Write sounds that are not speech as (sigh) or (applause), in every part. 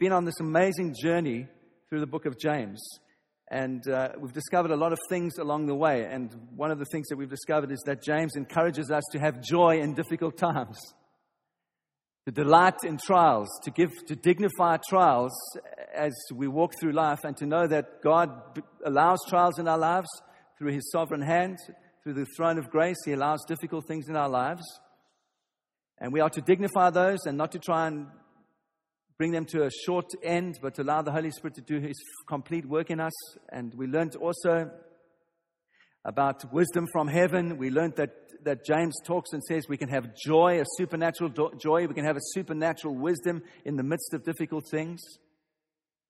been on this amazing journey through the book of James. And uh, we've discovered a lot of things along the way. And one of the things that we've discovered is that James encourages us to have joy in difficult times, to delight in trials, to give, to dignify trials as we walk through life, and to know that God allows trials in our lives through His sovereign hand, through the throne of grace. He allows difficult things in our lives. And we are to dignify those and not to try and bring them to a short end, but allow the Holy Spirit to do His complete work in us. And we learned also about wisdom from heaven. We learned that, that James talks and says we can have joy, a supernatural joy. We can have a supernatural wisdom in the midst of difficult things.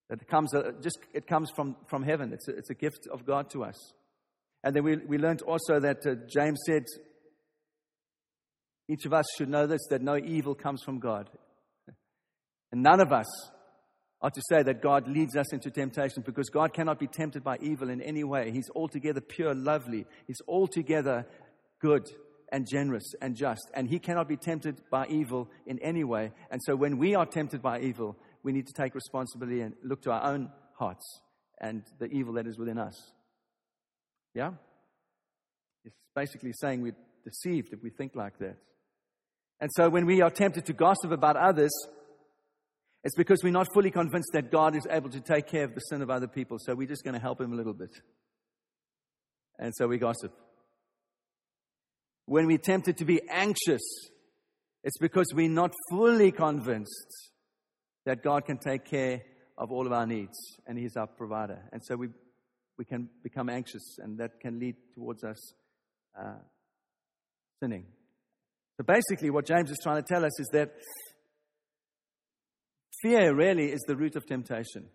That comes uh, just it comes from, from heaven. It's a, it's a gift of God to us. And then we, we learned also that uh, James said, each of us should know this that no evil comes from God. And none of us are to say that God leads us into temptation because God cannot be tempted by evil in any way. He's altogether pure, lovely. He's altogether good and generous and just. And He cannot be tempted by evil in any way. And so when we are tempted by evil, we need to take responsibility and look to our own hearts and the evil that is within us. Yeah? It's basically saying we're deceived if we think like that. And so when we are tempted to gossip about others, it's because we're not fully convinced that God is able to take care of the sin of other people. So we're just going to help him a little bit. And so we gossip. When we're tempted to be anxious, it's because we're not fully convinced that God can take care of all of our needs and He's our provider. And so we, we can become anxious, and that can lead towards us uh, sinning. So basically, what James is trying to tell us is that Fear really is the root of temptation.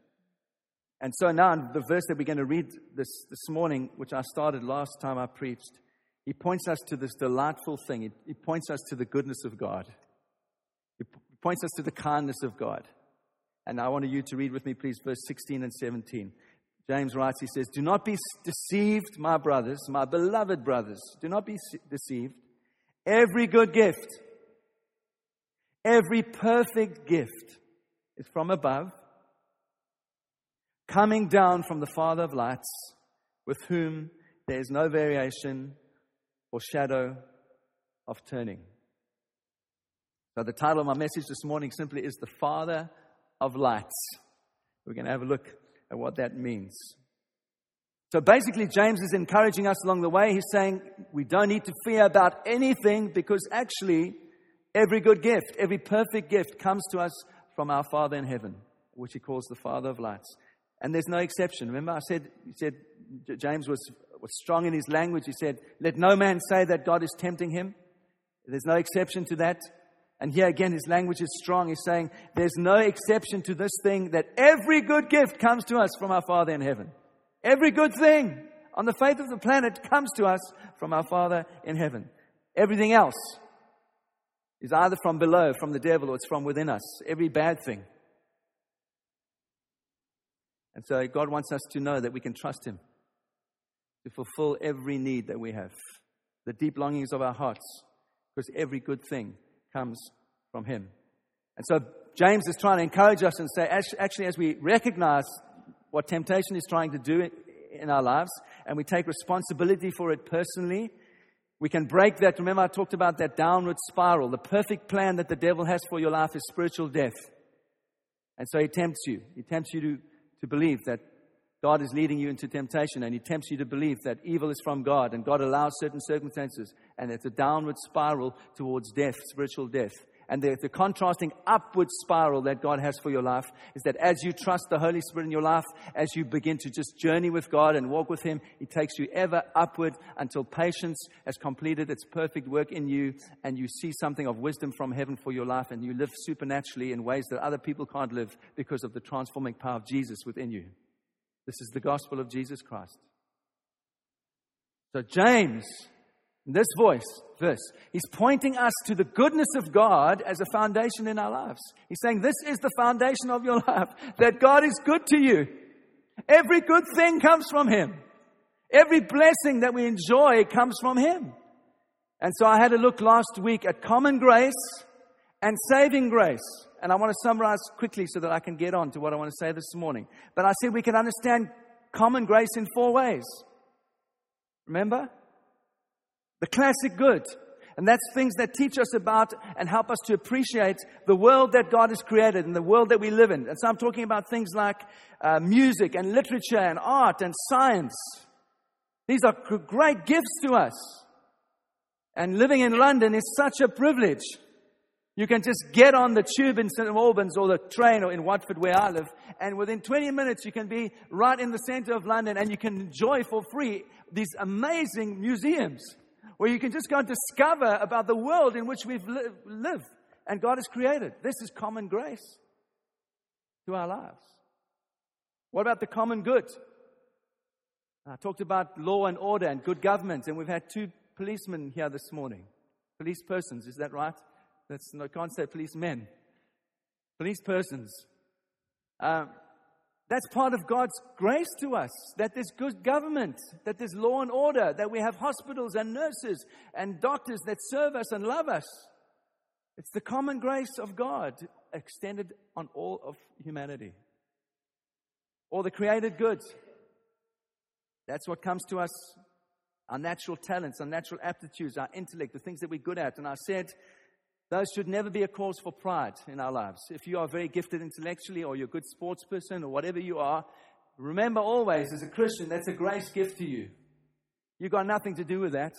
And so now, the verse that we're going to read this, this morning, which I started last time I preached, he points us to this delightful thing. He, he points us to the goodness of God. He points us to the kindness of God. And I want you to read with me, please, verse 16 and 17. James writes, he says, Do not be deceived, my brothers, my beloved brothers. Do not be deceived. Every good gift, every perfect gift is from above, coming down from the Father of lights, with whom there is no variation or shadow of turning. So, the title of my message this morning simply is The Father of Lights. We're going to have a look at what that means. So, basically, James is encouraging us along the way. He's saying we don't need to fear about anything because actually, every good gift, every perfect gift comes to us from our Father in heaven, which he calls the Father of lights. And there's no exception. Remember, I said, he said James was, was strong in his language. He said, Let no man say that God is tempting him. There's no exception to that. And here again, his language is strong. He's saying, There's no exception to this thing that every good gift comes to us from our Father in heaven. Every good thing on the faith of the planet comes to us from our Father in heaven. Everything else is either from below, from the devil, or it's from within us. Every bad thing. And so God wants us to know that we can trust Him to fulfill every need that we have, the deep longings of our hearts, because every good thing comes from Him. And so James is trying to encourage us and say, actually, as we recognize what temptation is trying to do in our lives, and we take responsibility for it personally, we can break that. Remember, I talked about that downward spiral. The perfect plan that the devil has for your life is spiritual death. And so he tempts you. He tempts you to, to believe that God is leading you into temptation, and he tempts you to believe that evil is from God, and God allows certain circumstances, and it's a downward spiral towards death, spiritual death. And the, the, contrasting upward spiral that God has for your life is that as you trust the Holy Spirit in your life, as you begin to just journey with God and walk with Him, He takes you ever upward until patience has completed its perfect work in you and you see something of wisdom from heaven for your life and you live supernaturally in ways that other people can't live because of the transforming power of Jesus within you. This is the gospel of Jesus Christ. So, James this voice, this, he's pointing us to the goodness of God as a foundation in our lives. He's saying, This is the foundation of your (laughs) life, that God is good to you. Every good thing comes from Him. Every blessing that we enjoy comes from Him. And so I had a look last week at common grace and saving grace. And I want to summarize quickly so that I can get on to what I want to say this morning. But I said we can understand common grace in four ways. Remember? The classic good. And that's things that teach us about and help us to appreciate the world that God has created and the world that we live in. And so I'm talking about things like uh, music and literature and art and science. These are great gifts to us. And living in London is such a privilege. You can just get on the tube in St. Albans or the train or in Watford where I live, and within 20 minutes you can be right in the center of London and you can enjoy for free these amazing museums where you can just go and discover about the world in which we've li- lived and God has created. This is common grace to our lives. What about the common good? I talked about law and order and good government, and we've had two policemen here this morning. Police persons, is that right? That's, I can't say policemen. Police persons. Um, that's part of God's grace to us that there's good government, that there's law and order, that we have hospitals and nurses and doctors that serve us and love us. It's the common grace of God extended on all of humanity. Or the created goods. That's what comes to us our natural talents, our natural aptitudes, our intellect, the things that we're good at. And I said those should never be a cause for pride in our lives. If you are very gifted intellectually or you're a good sports person or whatever you are, remember always as a Christian, that's a grace gift to you. You've got nothing to do with that.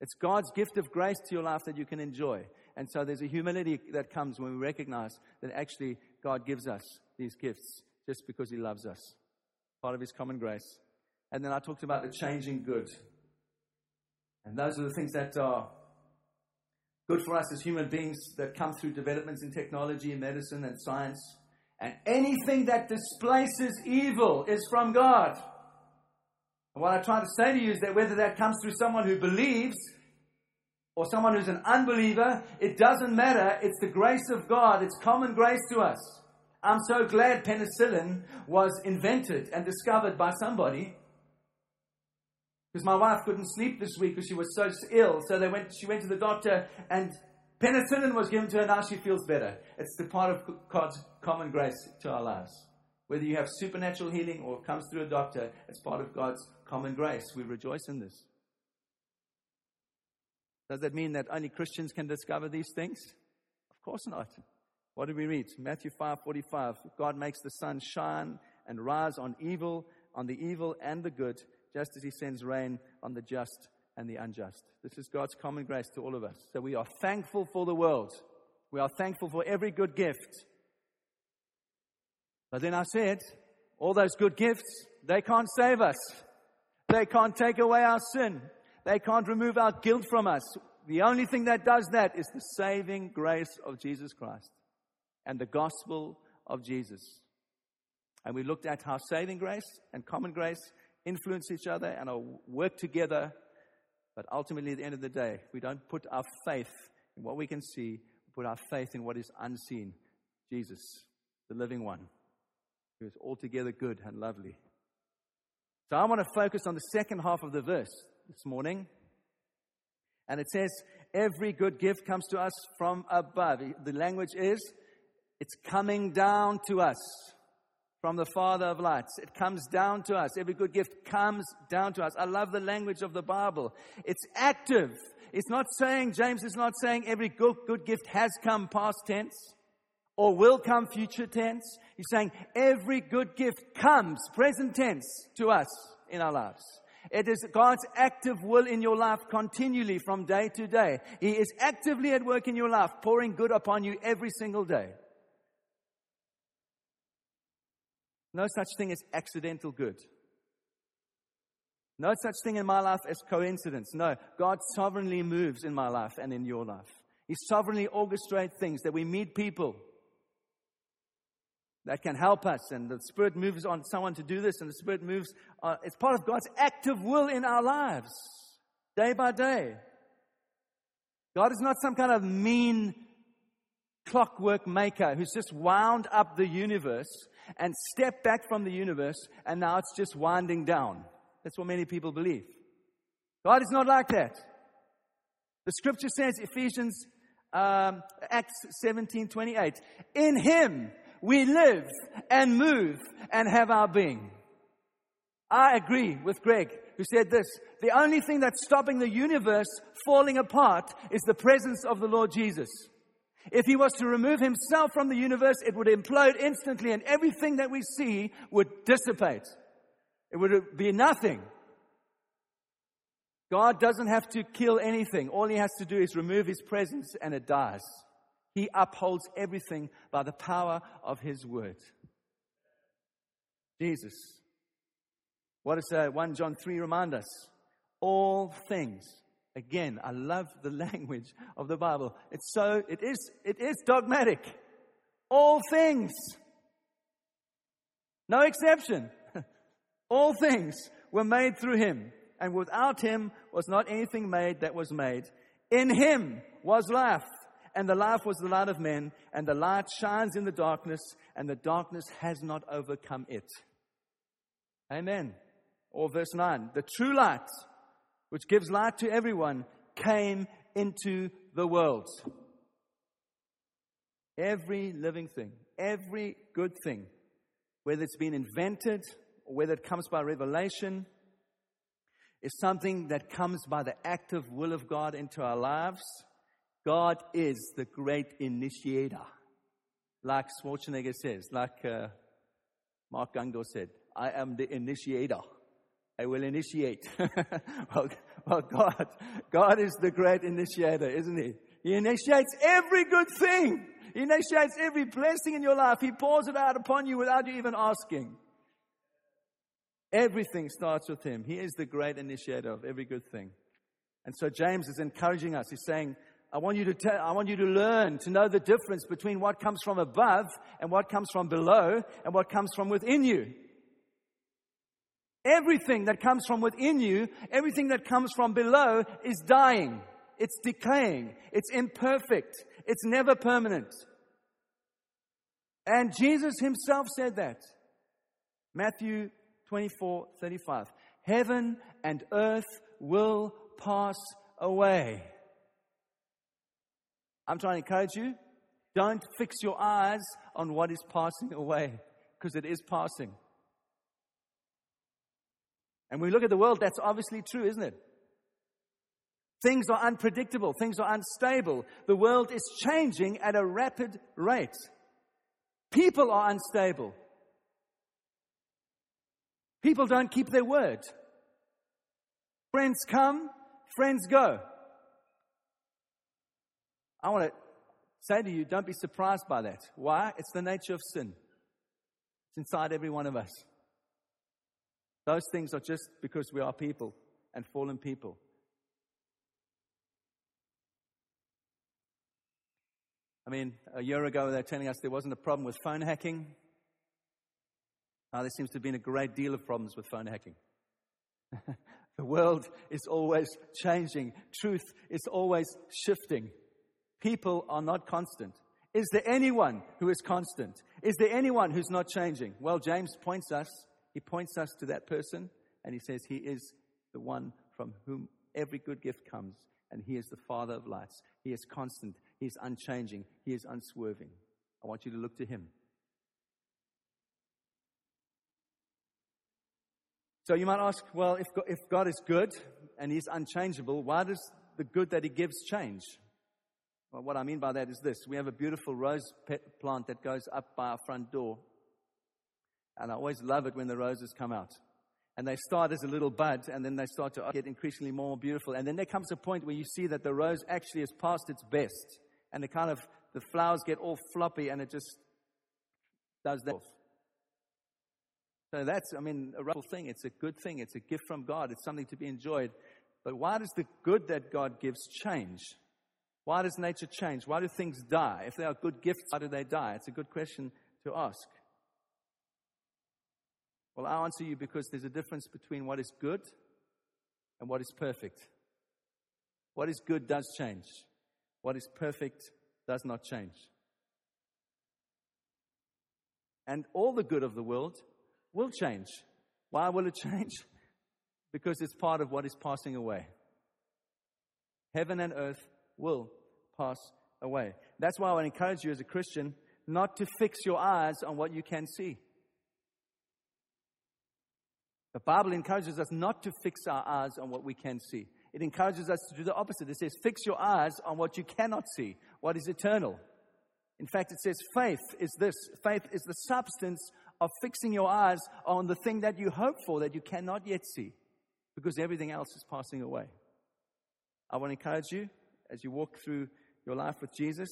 It's God's gift of grace to your life that you can enjoy. And so there's a humility that comes when we recognize that actually God gives us these gifts just because He loves us. Part of His common grace. And then I talked about the changing good. And those are the things that are good for us as human beings that come through developments in technology and medicine and science. And anything that displaces evil is from God. And what I try to say to you is that whether that comes through someone who believes or someone who's an unbeliever, it doesn't matter. It's the grace of God, it's common grace to us. I'm so glad penicillin was invented and discovered by somebody because my wife couldn't sleep this week because she was so ill. So they went, she went to the doctor and penicillin was given to her. Now she feels better. It's the part of God's common grace to our lives. Whether you have supernatural healing or it comes through a doctor, it's part of God's common grace. We rejoice in this. Does that mean that only Christians can discover these things? Of course not. What do we read? Matthew 5:45. God makes the sun shine and rise on evil, on the evil and the good just as he sends rain on the just and the unjust. This is God's common grace to all of us. So we are thankful for the world. We are thankful for every good gift. But then I said, all those good gifts, they can't save us. They can't take away our sin. They can't remove our guilt from us. The only thing that does that is the saving grace of Jesus Christ and the gospel of Jesus. And we looked at how saving grace and common grace influence each other and work together. But ultimately, at the end of the day, we don't put our faith in what we can see, we put our faith in what is unseen Jesus, the living one, who is altogether good and lovely. So I want to focus on the second half of the verse this morning. And it says, Every good gift comes to us from above. The language is, it's coming down to us from the Father of lights. It comes down to us. Every good gift comes down to us. I love the language of the Bible. It's active. It's not saying, James is not saying every good, good gift has come past tense or will come future tense. He's saying every good gift comes present tense to us in our lives. It is God's active will in your life continually from day to day. He is actively at work in your life, pouring good upon you every single day. No such thing as accidental good. No such thing in my life as coincidence. No, God sovereignly moves in my life and in your life. He sovereignly orchestrates things that we meet people that can help us, and the Spirit moves on someone to do this, and the Spirit moves. Uh, it's part of God's active will in our lives, day by day. God is not some kind of mean clockwork maker who's just wound up the universe and stepped back from the universe and now it's just winding down. That's what many people believe. God is not like that. The scripture says, Ephesians um, Acts 17 28. In him we live and move and have our being. I agree with Greg, who said this the only thing that's stopping the universe falling apart is the presence of the Lord Jesus. If he was to remove himself from the universe, it would implode instantly and everything that we see would dissipate. It would be nothing. God doesn't have to kill anything. All he has to do is remove his presence and it dies. He upholds everything by the power of his word. Jesus. What does uh, 1 John 3 remind us? All things. Again, I love the (laughs) language of the Bible. It's so, it is, it is dogmatic. All things. No exception. (laughs) All things were made through him and without him was not anything made that was made. In him was life, and the life was the light of men, and the light shines in the darkness, and the darkness has not overcome it. Amen. Or verse 9 The true light, which gives light to everyone, came into the world. Every living thing, every good thing, whether it's been invented or whether it comes by revelation, is something that comes by the active will of God into our lives. God is the great initiator. Like Schwarzenegger says, like uh, Mark Gungor said, I am the initiator. I will initiate. (laughs) well, well, God, God is the great initiator, isn't He? He initiates every good thing. He initiates every blessing in your life. He pours it out upon you without you even asking. Everything starts with Him. He is the great initiator of every good thing. And so James is encouraging us. He's saying, I want you to tell, I want you to learn to know the difference between what comes from above and what comes from below and what comes from within you. Everything that comes from within you, everything that comes from below is dying. It's decaying. It's imperfect. It's never permanent. And Jesus himself said that. Matthew 24 35. Heaven and earth will pass away. I'm trying to encourage you. Don't fix your eyes on what is passing away because it is passing. And when we look at the world, that's obviously true, isn't it? Things are unpredictable, things are unstable. The world is changing at a rapid rate. People are unstable. People don't keep their word. Friends come, friends go. I want to say to you, don't be surprised by that. Why? It's the nature of sin. It's inside every one of us. Those things are just because we are people and fallen people. I mean, a year ago, they were telling us there wasn't a problem with phone hacking. Now, there seems to have been a great deal of problems with phone hacking. (laughs) the world is always changing, truth is always shifting. People are not constant. Is there anyone who is constant? Is there anyone who's not changing? Well, James points us, he points us to that person, and he says he is the one from whom every good gift comes, and he is the Father of lights. He is constant, he is unchanging, he is unswerving. I want you to look to him. So you might ask, well, if God, if God is good and He's unchangeable, why does the good that He gives change? Well, what I mean by that is this we have a beautiful rose plant that goes up by our front door. And I always love it when the roses come out. And they start as a little bud, and then they start to get increasingly more beautiful. And then there comes a point where you see that the rose actually has passed its best. And the kind of, the flowers get all floppy, and it just does that. So that's, I mean, a wonderful thing. It's a good thing. It's a gift from God. It's something to be enjoyed. But why does the good that God gives change? Why does nature change? Why do things die? If they are good gifts, why do they die? It's a good question to ask. Well, I'll answer you because there's a difference between what is good and what is perfect. What is good does change. What is perfect does not change. And all the good of the world will change. Why will it (laughs) change? Because it's part of what is passing away. Heaven and earth will pass away. That's why I would encourage you as a Christian not to fix your eyes on what you can see. The Bible encourages us not to fix our eyes on what we can see. It encourages us to do the opposite. It says, fix your eyes on what you cannot see, what is eternal. In fact, it says, faith is this faith is the substance of fixing your eyes on the thing that you hope for that you cannot yet see, because everything else is passing away. I want to encourage you as you walk through your life with Jesus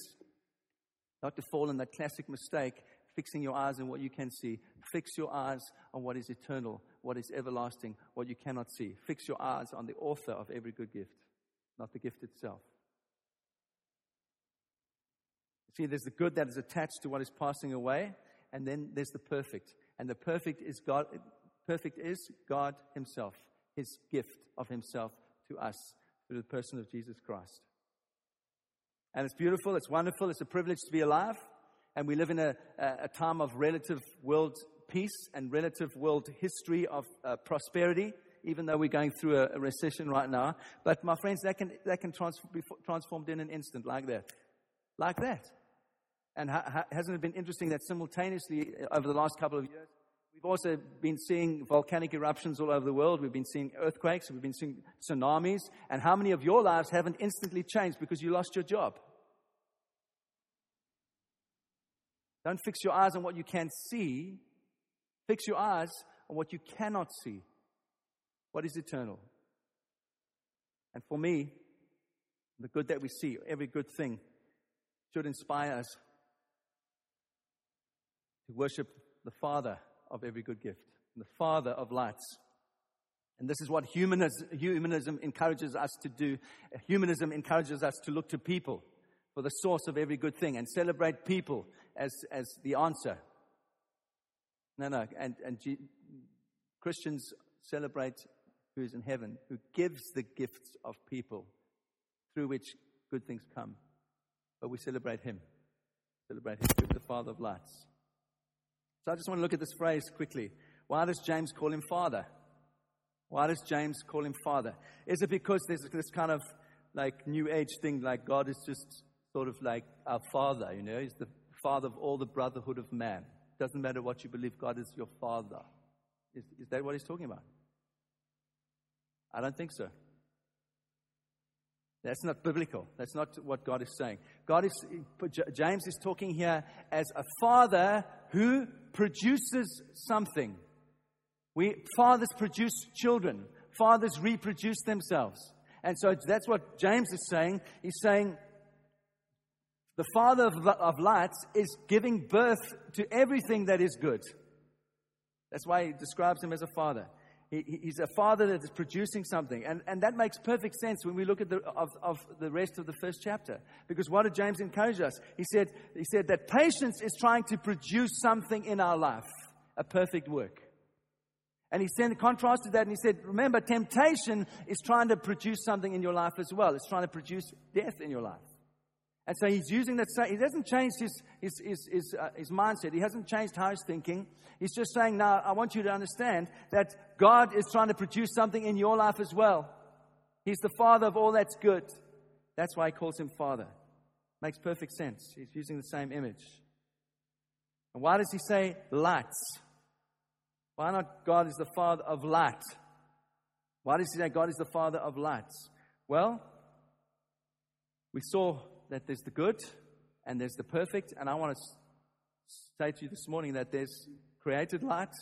not to fall in that classic mistake fixing your eyes on what you can see. Fix your eyes on what is eternal, what is everlasting, what you cannot see. Fix your eyes on the author of every good gift, not the gift itself. See, there's the good that is attached to what is passing away, and then there's the perfect. And the perfect is God, perfect is God Himself, His gift of Himself to us through the person of Jesus Christ. And it's beautiful, it's wonderful, it's a privilege to be alive. And we live in a, a time of relative world peace and relative world history of uh, prosperity, even though we're going through a, a, recession right now. But my friends, that can, that can trans- be transformed in an instant like that. Like that. And ha- ha- hasn't it been interesting that simultaneously uh, over the last couple of years, we've also been seeing volcanic eruptions all over the world. We've been seeing earthquakes. We've been seeing tsunamis. And how many of your lives haven't instantly changed because you lost your job? Don't fix your eyes on what you can't see. Fix your eyes on what you cannot see. What is eternal? And for me, the good that we see, every good thing, should inspire us to worship the Father of every good gift, the Father of lights. And this is what humanism, humanism encourages us to do. Humanism encourages us to look to people for the source of every good thing and celebrate people as, as the answer. No, no. And, and G- Christians celebrate who is in heaven, who gives the gifts of people through which good things come. But we celebrate Him. Celebrate Him, the Father of lights. So I just want to look at this phrase quickly. Why does James call him Father? Why does James call him Father? Is it because there's this kind of like new age thing, like God is just sort of like our Father, you know? He's the Father of all the brotherhood of man. Doesn't matter what you believe, God is your Father. Is, is that what he's talking about? I don't think so. That's not biblical. That's not what God is saying. God is, James is talking here as a father who produces something. We, fathers produce children. Fathers reproduce themselves. And so that's what James is saying. He's saying the father of, of lights is giving birth to everything that is good. That's why he describes him as a father. He, he's a father that is producing something. And, and that makes perfect sense when we look at the, of, of the rest of the first chapter. Because what did James encourage us? He said, he said that patience is trying to produce something in our life, a perfect work. And he said, contrasted that, and he said, remember, temptation is trying to produce something in your life as well. It's trying to produce death in your life. And so he's using that. same, He hasn't changed his, his, his, his, uh, his mindset. He hasn't changed how he's thinking. He's just saying, now, I want you to understand that God is trying to produce something in your life as well. He's the Father of all that's good. That's why he calls him Father. Makes perfect sense. He's using the same image. And why does he say lights? Why not God is the Father of light? Why does he say God is the Father of lights? Well, we saw that there's the good and there's the perfect. And I want to say to you this morning that there's created light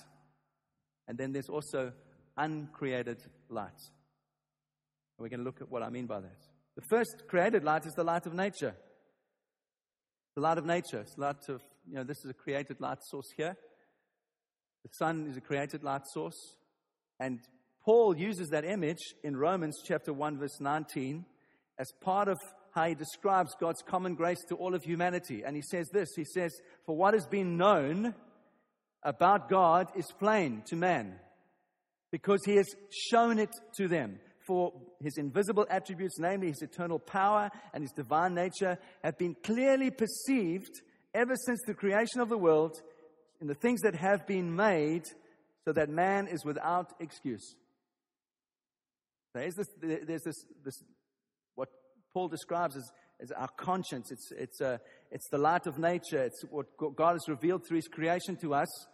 and then there's also uncreated light. And we're going to look at what I mean by that. The first created light is the light of nature. The light of nature. It's light of, you know, this is a created light source here. The sun is a created light source. And Paul uses that image in Romans chapter 1, verse 19, as part of how he describes God's common grace to all of humanity. And he says this He says, For what has been known about God is plain to man, because he has shown it to them. For his invisible attributes, namely his eternal power and his divine nature, have been clearly perceived ever since the creation of the world in the things that have been made, so that man is without excuse. There's this, there's this, this Paul describes as, is our conscience. It's, it's, uh, it's the light of nature. It's what God has revealed through His creation to us.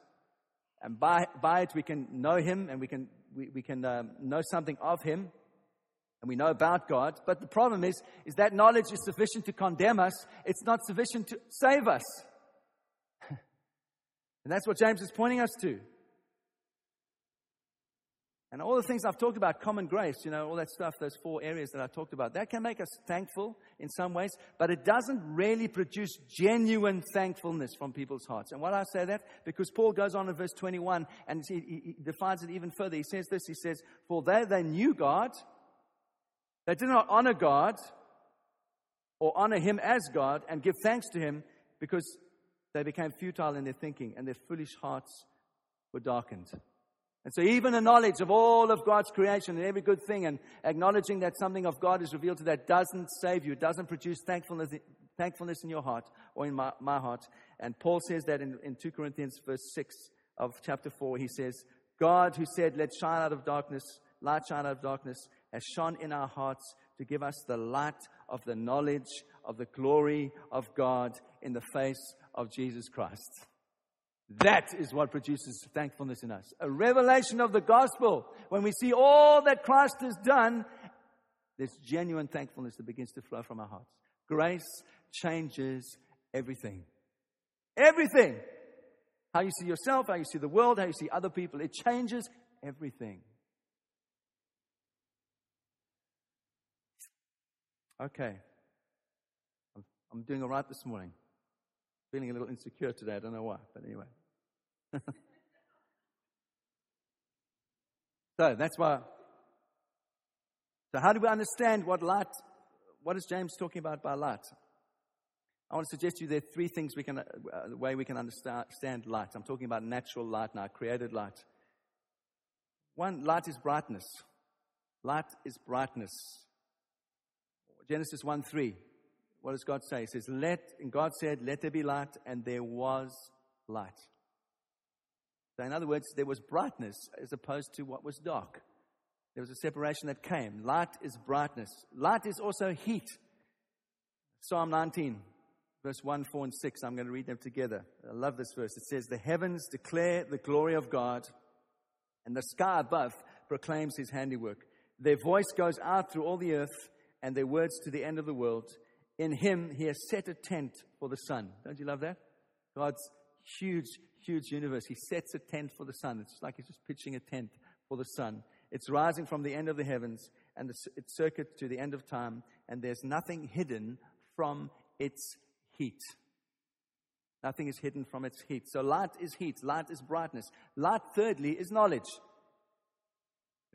And by, by it, we can know Him and we can, we, we can um, know something of Him and we know about God. But the problem is, is that knowledge is sufficient to condemn us. It's not sufficient to save us. (laughs) and that's what James is pointing us to. And all the things I've talked about, common grace, you know, all that stuff, those four areas that I talked about, that can make us thankful in some ways, but it doesn't really produce genuine thankfulness from people's hearts. And why do I say that? Because Paul goes on in verse 21 and he, he defines it even further. He says this, he says, For though they knew God, they did not honor God or honor him as God and give thanks to him because they became futile in their thinking and their foolish hearts were darkened. And so, even a knowledge of all of God's creation and every good thing, and acknowledging that something of God is revealed to that doesn't save you, doesn't produce thankfulness, thankfulness in your heart or in my, my heart. And Paul says that in, in 2 Corinthians, verse 6 of chapter 4, he says, God who said, Let shine out of darkness, light shine out of darkness, has shone in our hearts to give us the light of the knowledge of the glory of God in the face of Jesus Christ. That is what produces thankfulness in us. A revelation of the gospel. When we see all that Christ has done, there's genuine thankfulness that begins to flow from our hearts. Grace changes everything. Everything. How you see yourself, how you see the world, how you see other people. It changes everything. Okay. I'm, doing all right this morning. Feeling a little insecure today. I don't know why, but anyway. (laughs) so that's why. So, how do we understand what light, what is James talking about by light? I want to suggest to you there are three things we can, uh, the way we can understand light. I'm talking about natural light now, created light. One, light is brightness. Light is brightness. Genesis 1 3. What does God say? He says, Let, and God said, Let there be light, and there was light. So, in other words, there was brightness as opposed to what was dark. There was a separation that came. Light is brightness. Light is also heat. Psalm 19, verse 1, 4, and 6. I'm going to read them together. I love this verse. It says, The heavens declare the glory of God, and the sky above proclaims his handiwork. Their voice goes out through all the earth and their words to the end of the world. In him, he has set a tent for the sun. Don't you love that? God's huge, huge universe. He sets a tent for the sun. It's like he's just pitching a tent for the sun. It's rising from the end of the heavens and its circuit to the end of time, and there's nothing hidden from its heat. Nothing is hidden from its heat. So light is heat, light is brightness. Light, thirdly, is knowledge.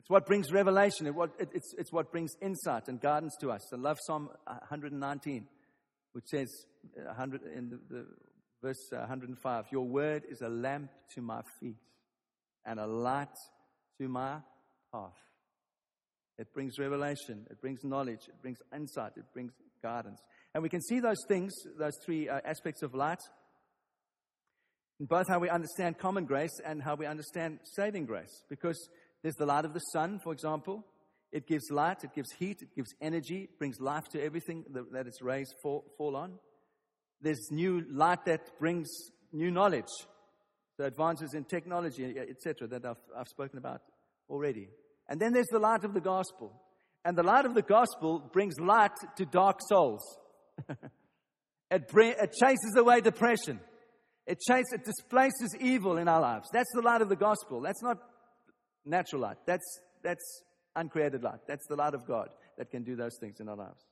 It's what brings revelation. It's, what brings insight and guidance to us. I love Psalm 119, which says, in the, the verse 105, Your word is a lamp to my feet and a light to my path. It brings revelation, it brings knowledge, it brings insight, it brings guidance. And we can see those things, those three uh, aspects of light, in both how we understand common grace and how we understand saving grace. Because there's the light of the sun, for example. It gives light, it gives heat, it gives energy, it brings life to everything that its rays fall, fall on. There's new light that brings new knowledge, the advances in technology, etc., that I've, I've spoken about already. And then there's the light of the gospel. And the light of the gospel brings light to dark souls. (laughs) it, bring, it chases away depression. It chases, it displaces evil in our lives. That's the light of the gospel. That's not natural light. That's, that's uncreated light. That's the light of God that can do those things in our lives.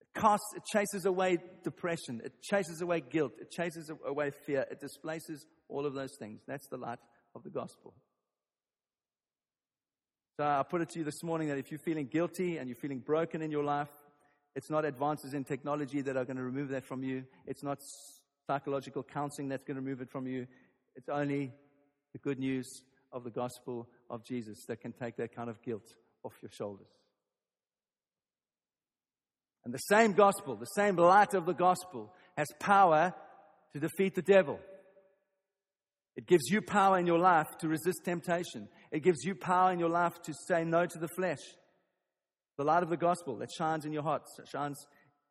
It casts, it chases away depression. It chases away guilt. It chases away fear. It displaces all of those things. That's the light of the gospel. So I put it to you this morning that if you're feeling guilty and you're feeling broken in your life, it's not advances in technology that are going to remove that from you. It's not psychological counseling that's going to remove it from you. It's only the good news of the gospel of Jesus that can take that kind of guilt off your shoulders. And the same gospel, the same light of the gospel, has power to defeat the devil. It gives you power in your life to resist temptation. It gives you power in your life to say no to the flesh. The light of the gospel that shines in your heart, shines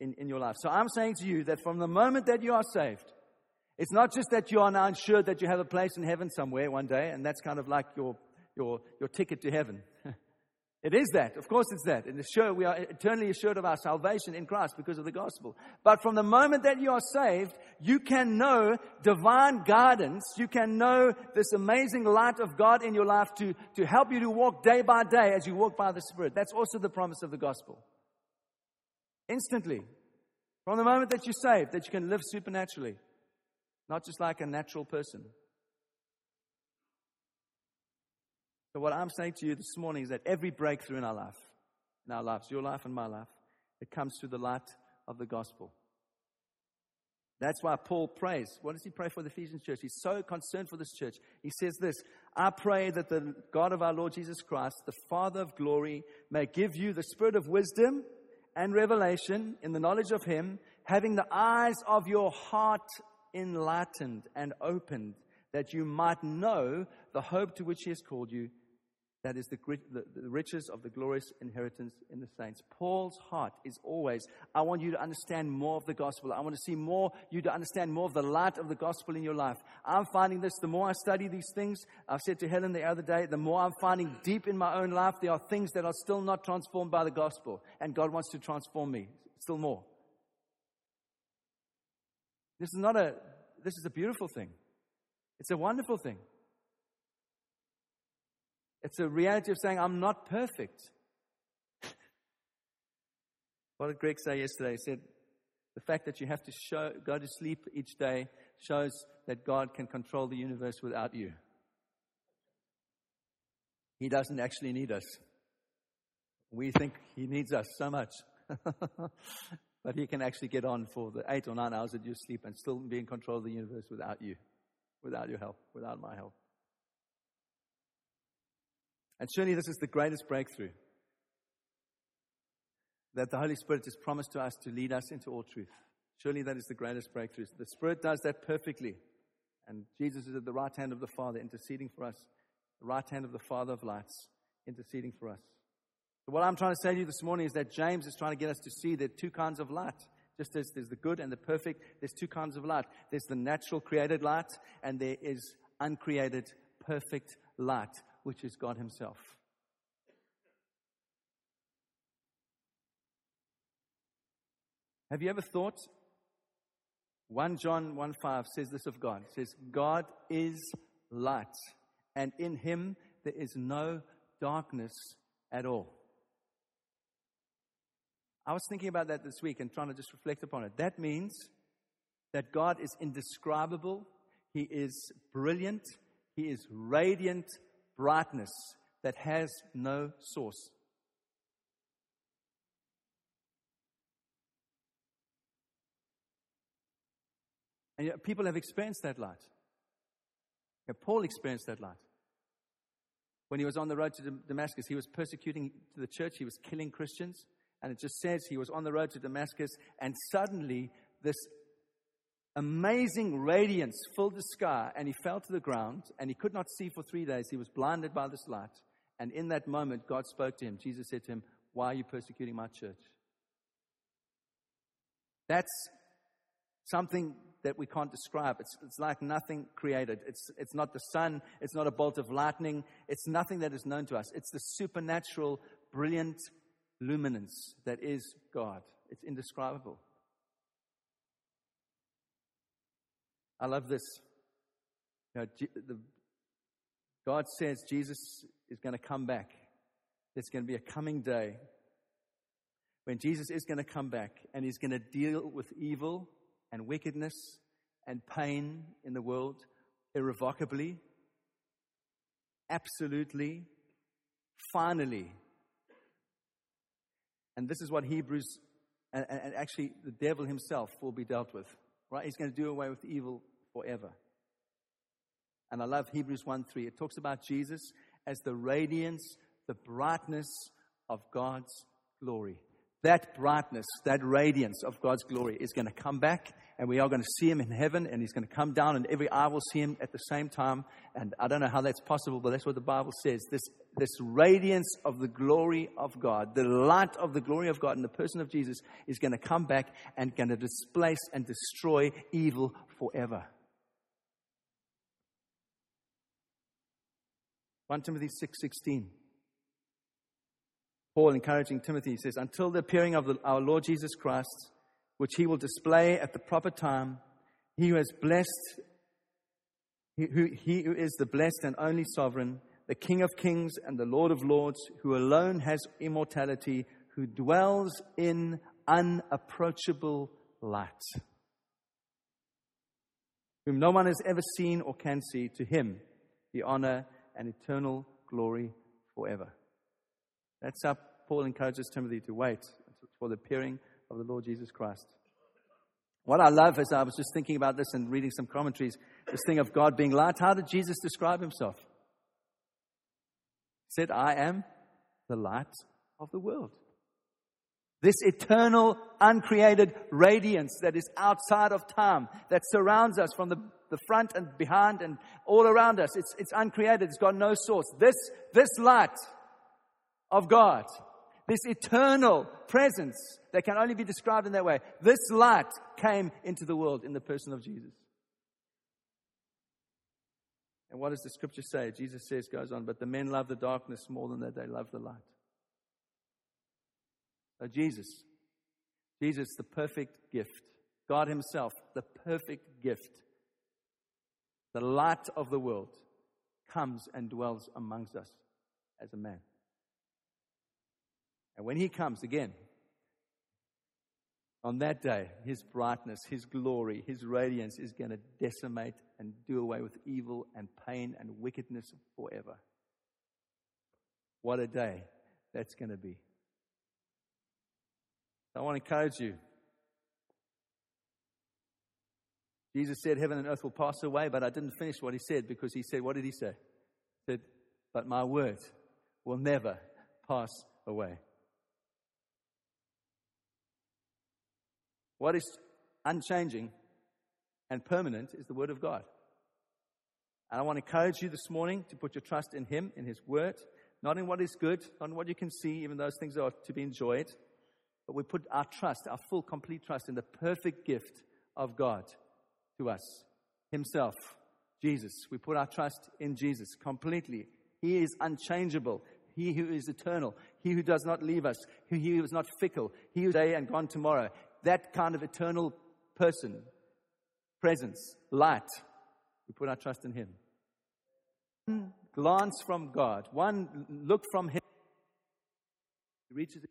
in, in your life. So I'm saying to you that from the moment that you are saved, it's not just that you are now assured that you have a place in heaven somewhere one day, and that's kind of like your, your, your ticket to heaven. (laughs) It is that. Of course, it's that. And sure, we are eternally assured of our salvation in Christ because of the gospel. But from the moment that you are saved, you can know divine guidance. You can know this amazing light of God in your life to, to help you to walk day by day as you walk by the Spirit. That's also the promise of the gospel. Instantly. From the moment that you're saved, that you can live supernaturally. Not just like a natural person. So, what I'm saying to you this morning is that every breakthrough in our life, in our lives, your life and my life, it comes through the light of the gospel. That's why Paul prays. What does he pray for the Ephesian church? He's so concerned for this church. He says this I pray that the God of our Lord Jesus Christ, the Father of glory, may give you the spirit of wisdom and revelation in the knowledge of Him, having the eyes of your heart enlightened and opened, that you might know the hope to which He has called you that is the, the, the, riches of the glorious inheritance in the saints. Paul's heart is always, I want you to understand more of the gospel. I want to see more, you to understand more of the light of the gospel in your life. I'm finding this, the more I study these things, I said to Helen the other day, the more I'm finding deep in my own life, there are things that are still not transformed by the gospel. And God wants to transform me still more. This is not a, this is a beautiful thing. It's a wonderful thing. It's a reality of saying, I'm not perfect. (laughs) what did Greg say yesterday? He said, the fact that you have to show, go to sleep each day shows that God can control the universe without you. He doesn't actually need us. We think He needs us so much. (laughs) but He can actually get on for the eight or nine hours that you sleep and still be in control of the universe without you, without your help, without my help. And surely this is the greatest breakthrough that the Holy Spirit has promised to us to lead us into all truth. Surely that is the greatest breakthrough. The Spirit does that perfectly. And Jesus is at the right hand of the Father, interceding for us, the right hand of the Father of lights, interceding for us. What I'm trying to say to you this morning is that James is trying to get us to see there are two kinds of light. Just as there's the good and the perfect, there's two kinds of light. There's the natural created light, and there is uncreated, perfect light which is God Himself. Have you ever thought? 1 John 1 5 says this of God. It says, God is light, and in Him there is no darkness at all. I was thinking about that this week and trying to just reflect upon it. That means that God is indescribable, He is brilliant, He is radiant brightness that has no source. And people have experienced that light. Yeah, Paul experienced that light. When he was on the road to Damascus, he was persecuting the church, he was killing Christians. And it just says he was on the road to Damascus, and suddenly this amazing radiance filled the sky, and he fell to the ground, and he could not see for three days. He was blinded by this light. And in that moment, God spoke to him. Jesus said to him, Why are you persecuting my church? That's something that we can't describe. It's, it's like nothing created. It's, it's not the sun. It's not a bolt of lightning. It's nothing that is known to us. It's the supernatural, brilliant luminance that is God. It's indescribable. I love this. You know, the, God says Jesus is going to come back. There's going to be a coming day when Jesus is going to come back and he's going to deal with evil and wickedness and pain in the world irrevocably, absolutely, finally. And this is what Hebrews, and, and actually the devil himself will be dealt with. Right? He's going to do away with evil forever. And I love Hebrews 1 3. It talks about Jesus as the radiance, the brightness of God's glory. that brightness, that radiance of God's glory is going to come back, and we are going to see Him in heaven, and He's going to come down, and every eye will see Him at the same time. And I don't know how that's possible, but that's what the Bible says. This, this radiance of the glory of God, the light of the glory of God in the person of Jesus, is going to come back and going to displace and destroy evil forever. 1 Timothy 6:16. Paul encouraging Timothy He says, "Until the appearing of the, our Lord Jesus Christ, which he will display at the proper time, he who has blessed he who, he who is the blessed and only sovereign, the King of kings and the Lord of lords, who alone has immortality, who dwells in unapproachable light, whom no one has ever seen or can see, to him the honor and eternal glory forever. That's how Paul encourages Timothy to wait for the appearing of the Lord Jesus Christ. What I love is I was just thinking about this and reading some commentaries, this thing of God being light, how did Jesus describe himself? He said, I am the light of the world. This eternal, uncreated radiance that is outside of time, that surrounds us from the, the front and behind and all around us. It's, it's uncreated, it's got no source. This, this light of God, this eternal presence that can only be described in that way, this light came into the world in the person of Jesus. And what does the scripture say? Jesus says, goes on, but the men love the darkness more than that they love the light. So, Jesus, Jesus, the perfect gift, God Himself, the perfect gift, the light of the world, comes and dwells amongst us as a man. And when He comes again, on that day, His brightness, His glory, His radiance is going to decimate and do away with evil and pain and wickedness forever. What a day that's going to be. I want to encourage you. Jesus said, Heaven and earth will pass away, but I didn't finish what he said because he said, What did he say? He said, But my word will never pass away. What is unchanging and permanent is the word of God. And I want to encourage you this morning to put your trust in him, in his word, not in what is good, not in what you can see, even those things are to be enjoyed but we put our trust, our full, complete trust in the perfect gift of God to us Himself, Jesus. We put our trust in Jesus completely. He is unchangeable. He who is eternal. He who does not leave us. He who is not fickle. He who is today and gone tomorrow. That kind of eternal person, presence, light. We put our trust in Him. One glance from God, one look from Him. He reaches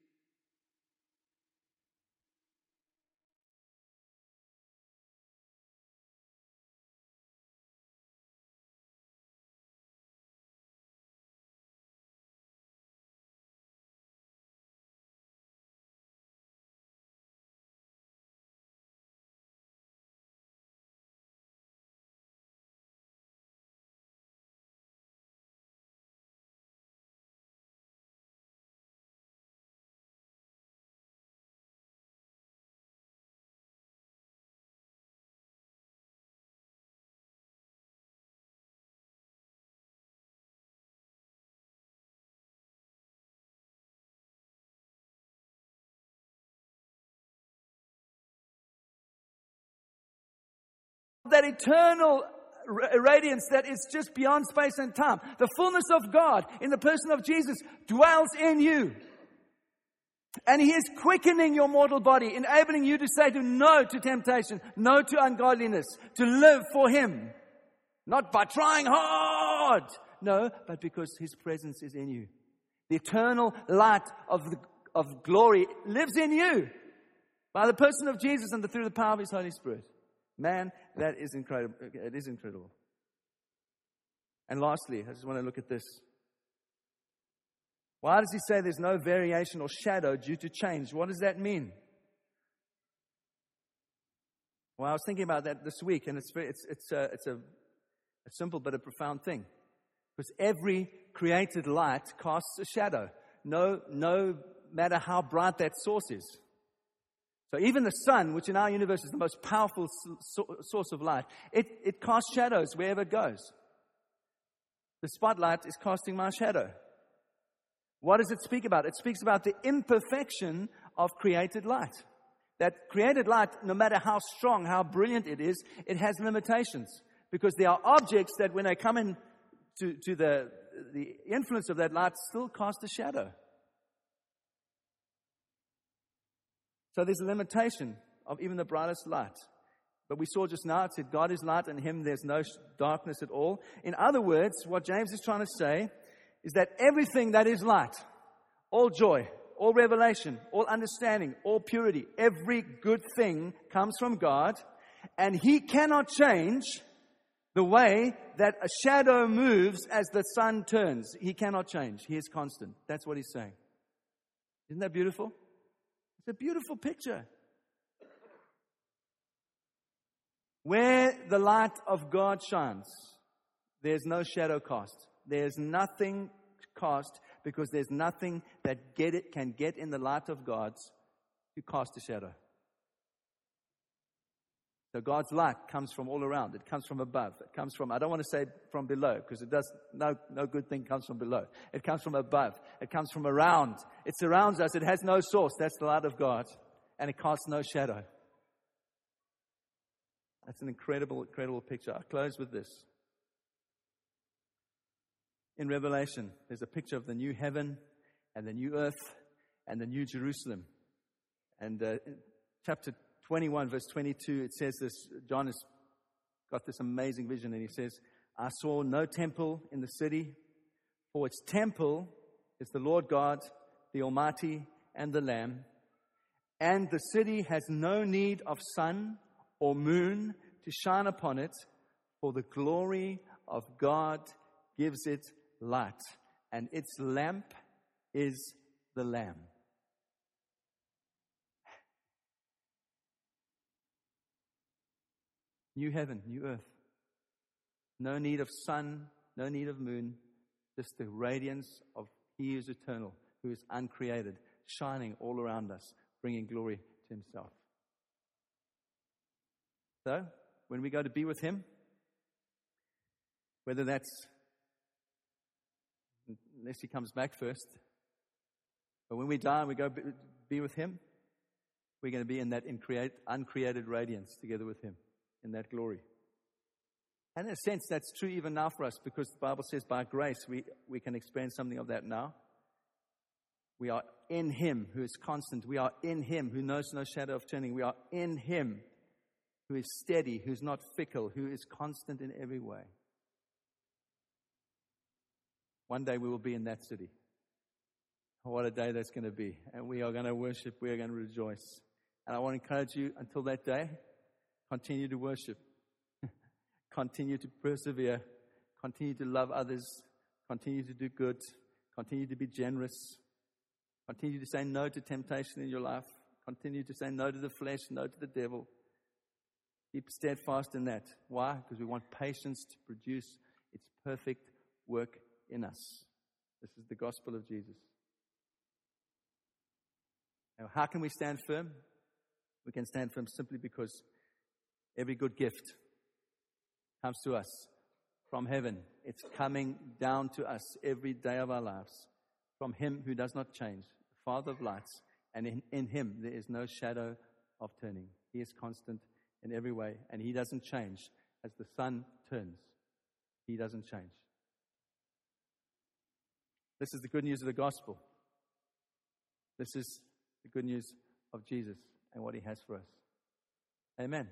that eternal radiance that is just beyond space and time. The fullness of God in the person of Jesus dwells in you. And He is quickening your mortal body, enabling you to say to no to temptation, no to ungodliness, to live for Him. Not by trying hard, no, but because His presence is in you. The eternal light of, the, of glory lives in you by the person of Jesus and the, through the power of His Holy Spirit. Man, that is incredible. It is incredible. And lastly, I just want to look at this. Why does he say there's no variation or shadow due to change? What does that mean? Well, I was thinking about that this week, and it's, it's, it's, a, it's a, a simple but a profound thing. Because every created light casts a shadow. No, no matter how bright that source is. So even the sun, which in our universe is the most powerful source of light, it, it casts shadows wherever it goes. The spotlight is casting my shadow. What does it speak about? It speaks about the imperfection of created light. That created light, no matter how strong, how brilliant it is, it has limitations. Because there are objects that when they come in to, to the, the influence of that light, still cast a shadow. So there's a limitation of even the brightest light. But we saw just now, it said, God is light, and him there's no darkness at all. In other words, what James is trying to say is that everything that is light, all joy, all revelation, all understanding, all purity, every good thing comes from God, and he cannot change the way that a shadow moves as the sun turns. He cannot change. He is constant. That's what he's saying. Isn't that beautiful? It's a beautiful picture. Where the light of God shines, there's no shadow cast. There's nothing cast because there's nothing that get it, can get in the light of God's to cast a shadow. So God's light comes from all around. It comes from above. It comes from, I don't want to say from below because it does, no, no good thing comes from below. It comes from above. It comes from around. It surrounds us. It has no source. That's the light of God. And it casts no shadow. That's an incredible, incredible picture. I close with this. In Revelation, there's a picture of the new heaven and the new earth and the new Jerusalem. And uh, chapter 21, verse 22, it says this John has got this amazing vision, and he says, I saw no temple in the city, for its temple is the Lord God, the Almighty, and the Lamb. And the city has no need of sun or moon to shine upon it, for the glory of God gives it light, and its lamp is the Lamb. New heaven, new earth. No need of sun, no need of moon, just the radiance of He who is eternal, who is uncreated, shining all around us, bringing glory to Himself. So, when we go to be with Him, whether that's unless He comes back first, but when we die and we go be with Him, we're going to be in that uncreated radiance together with Him in that glory. And in a sense, that's true even now for us because the Bible says by grace we, we can experience something of that now. We are in Him who is constant. We are in Him who knows no shadow of turning. We are in Him who is steady, who's not fickle, who is constant in every way. One day we will be in that city. What a day that's going to be. And we are going to worship, we are going to rejoice. And I want to encourage you until that day, Continue to worship. (laughs) continue to persevere. Continue to love others. Continue to do good. Continue to be generous. Continue to say no to temptation in your life. Continue to say no to the flesh, no to the devil. Keep steadfast in that. Why? Because we want patience to produce its perfect work in us. This is the gospel of Jesus. Now, how can we stand firm? We can stand firm simply because Every good gift comes to us from heaven. It's coming down to us every day of our lives from Him who does not change, Father of lights. And in, in Him there is no shadow of turning. He is constant in every way, and He doesn't change as the sun turns. He doesn't change. This is the good news of the gospel. This is the good news of Jesus and what He has for us. Amen.